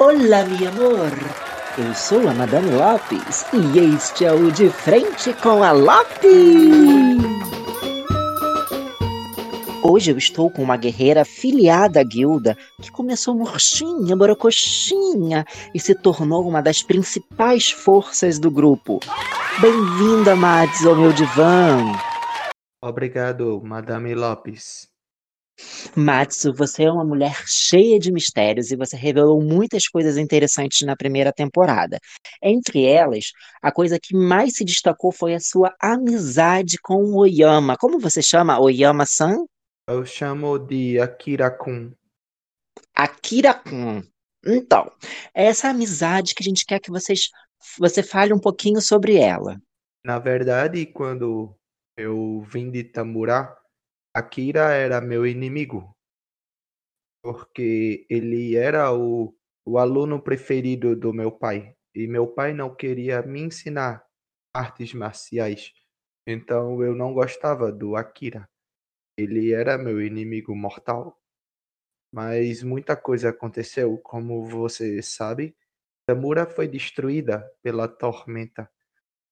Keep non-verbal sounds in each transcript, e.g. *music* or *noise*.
Olá, meu amor! Eu sou a Madame Lopes e este é o De Frente com a Lopes! Hoje eu estou com uma guerreira filiada à guilda que começou murchinha, borocoxinha e se tornou uma das principais forças do grupo. Bem-vinda, Mads, ao meu divã! Obrigado, Madame Lopes. Matsu, você é uma mulher cheia de mistérios e você revelou muitas coisas interessantes na primeira temporada. Entre elas, a coisa que mais se destacou foi a sua amizade com o Oyama. Como você chama Oyama-san? Eu chamo de Akira-kun. Akira-kun. Então, é essa amizade que a gente quer que vocês você fale um pouquinho sobre ela. Na verdade, quando eu vim de Tamura, Akira era meu inimigo, porque ele era o, o aluno preferido do meu pai. E meu pai não queria me ensinar artes marciais. Então eu não gostava do Akira. Ele era meu inimigo mortal. Mas muita coisa aconteceu, como você sabe. Tamura foi destruída pela tormenta.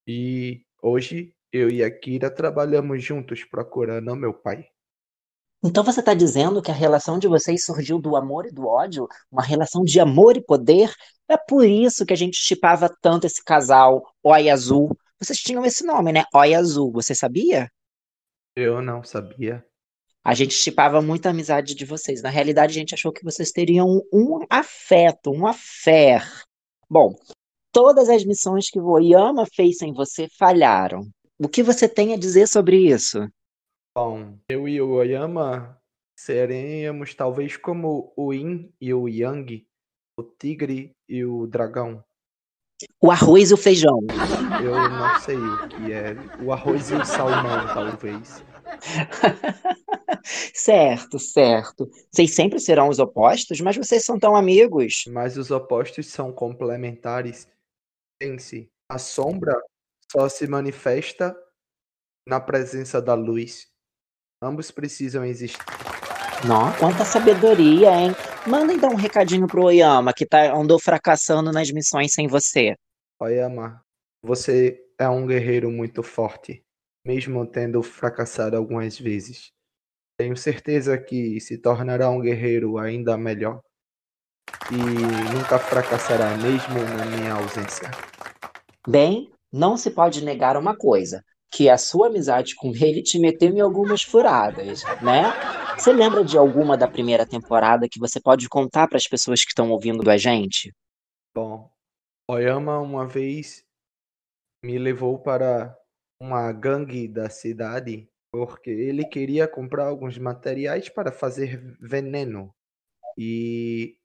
E hoje eu e Akira trabalhamos juntos procurando meu pai. Então você está dizendo que a relação de vocês surgiu do amor e do ódio? Uma relação de amor e poder? É por isso que a gente chipava tanto esse casal, Oi Azul. Vocês tinham esse nome, né? Oi Azul. Você sabia? Eu não sabia. A gente chipava muito a amizade de vocês. Na realidade, a gente achou que vocês teriam um afeto, um affair. Bom, todas as missões que o Oyama fez sem você falharam. O que você tem a dizer sobre isso? Bom, eu e o Oyama seremos talvez como o Yin e o Yang, o tigre e o dragão. O arroz e o feijão. Eu não sei o que é. O arroz e o salmão, talvez. *laughs* certo, certo. Vocês sempre serão os opostos, mas vocês são tão amigos. Mas os opostos são complementares. Pense, a sombra só se manifesta na presença da luz. Ambos precisam existir. Nossa, quanta sabedoria, hein? Manda então um recadinho pro Oyama, que tá, andou fracassando nas missões sem você. Oyama, você é um guerreiro muito forte, mesmo tendo fracassado algumas vezes. Tenho certeza que se tornará um guerreiro ainda melhor e nunca fracassará, mesmo na minha ausência. Bem, não se pode negar uma coisa que a sua amizade com ele te meteu em algumas furadas, né? Você lembra de alguma da primeira temporada que você pode contar para as pessoas que estão ouvindo a gente? Bom, Oyama uma vez me levou para uma gangue da cidade porque ele queria comprar alguns materiais para fazer veneno. E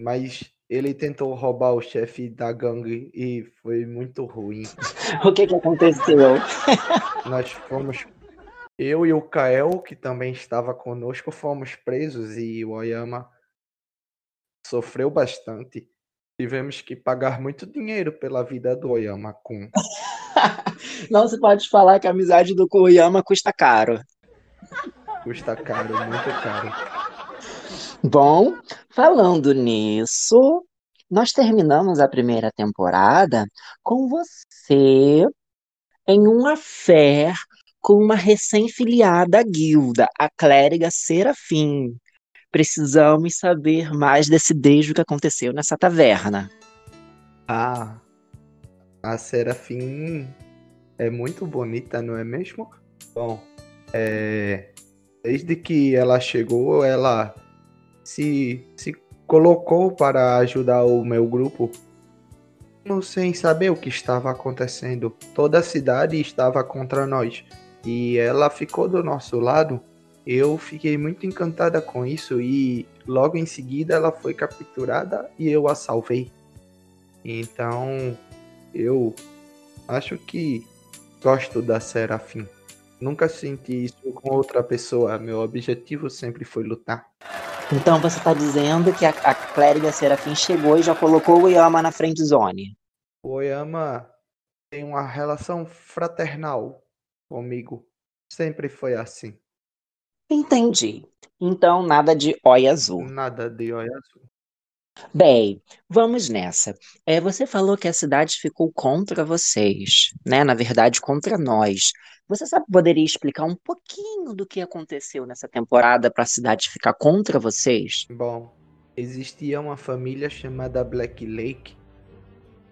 mas ele tentou roubar o chefe da gangue e foi muito ruim. *laughs* o que que aconteceu? *laughs* Nós fomos. Eu e o Kael, que também estava conosco, fomos presos e o Oyama sofreu bastante. Tivemos que pagar muito dinheiro pela vida do Oyama-kun. *laughs* Não se pode falar que a amizade do Oyama custa caro. Custa caro, muito caro. Bom, falando nisso, nós terminamos a primeira temporada com você em um affair com uma recém-filiada à guilda, a clériga Serafim. Precisamos saber mais desse beijo que aconteceu nessa taverna. Ah, a Serafim é muito bonita, não é mesmo? Bom, é... desde que ela chegou, ela se, se colocou para ajudar o meu grupo, sem saber o que estava acontecendo. Toda a cidade estava contra nós e ela ficou do nosso lado. Eu fiquei muito encantada com isso e logo em seguida ela foi capturada e eu a salvei. Então eu acho que gosto da Serafim. Nunca senti isso com outra pessoa. Meu objetivo sempre foi lutar. Então você está dizendo que a, a clériga Serafim chegou e já colocou o Oyama na frente zone. O Oyama tem uma relação fraternal comigo. Sempre foi assim. Entendi. Então nada de oi azul. Nada de oi azul. Bem, vamos nessa. É, você falou que a cidade ficou contra vocês, né? Na verdade, contra nós. Você sabe, poderia explicar um pouquinho do que aconteceu nessa temporada para a cidade ficar contra vocês? Bom, existia uma família chamada Black Lake,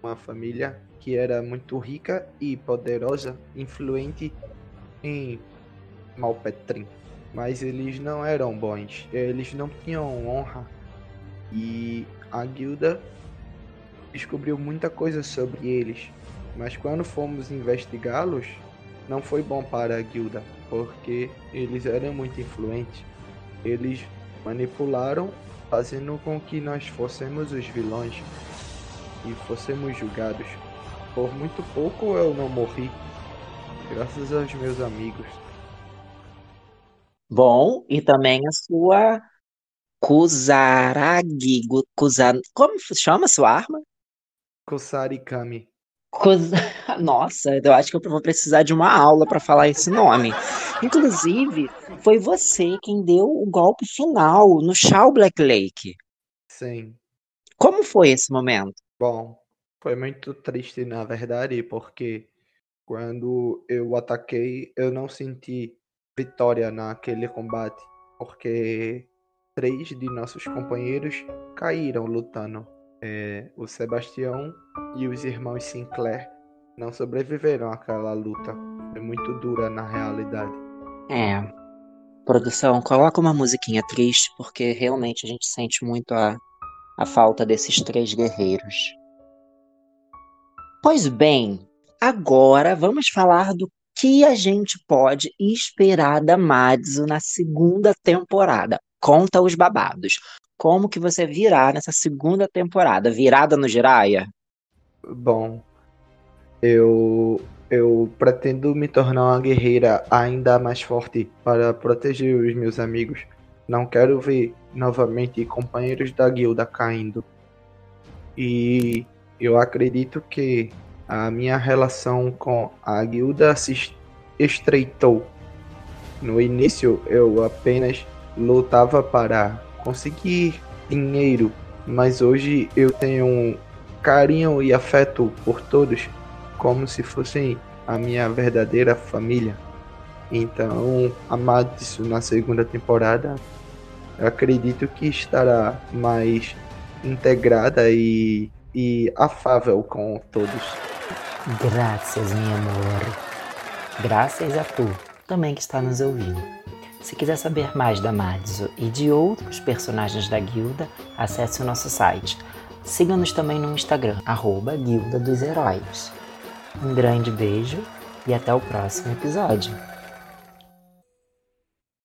uma família que era muito rica e poderosa, influente em Malpetrim. Mas eles não eram bons, eles não tinham honra e a guilda descobriu muita coisa sobre eles, mas quando fomos investigá-los, não foi bom para a guilda, porque eles eram muito influentes. Eles manipularam, fazendo com que nós fôssemos os vilões e fôssemos julgados. Por muito pouco eu não morri, graças aos meus amigos. Bom, e também a sua Kusaragi. Kusa... Como chama a sua arma? Kusarikami. *laughs* Nossa, eu acho que eu vou precisar de uma aula para falar esse nome. Inclusive, foi você quem deu o golpe final no Shao Black Lake. Sim. Como foi esse momento? Bom, foi muito triste, na verdade, porque quando eu ataquei, eu não senti vitória naquele combate, porque três de nossos companheiros caíram lutando. É, o Sebastião e os irmãos Sinclair não sobreviveram àquela luta. Foi muito dura na realidade. É. Produção, coloca uma musiquinha triste, porque realmente a gente sente muito a, a falta desses três guerreiros. Pois bem, agora vamos falar do que a gente pode esperar da Madison na segunda temporada conta os babados. Como que você virá nessa segunda temporada? Virada no Jiraya? Bom, eu eu pretendo me tornar uma guerreira ainda mais forte para proteger os meus amigos. Não quero ver novamente companheiros da guilda caindo. E eu acredito que a minha relação com a guilda se estreitou. No início eu apenas lutava para conseguir dinheiro, mas hoje eu tenho carinho e afeto por todos como se fossem a minha verdadeira família. Então, Amados na segunda temporada, acredito que estará mais integrada e, e afável com todos. Graças, meu amor. Graças a tu também que está nos ouvindo. Se quiser saber mais da Madzo e de outros personagens da guilda, acesse o nosso site. Siga-nos também no Instagram, arroba Guilda dos Heróis. Um grande beijo e até o próximo episódio.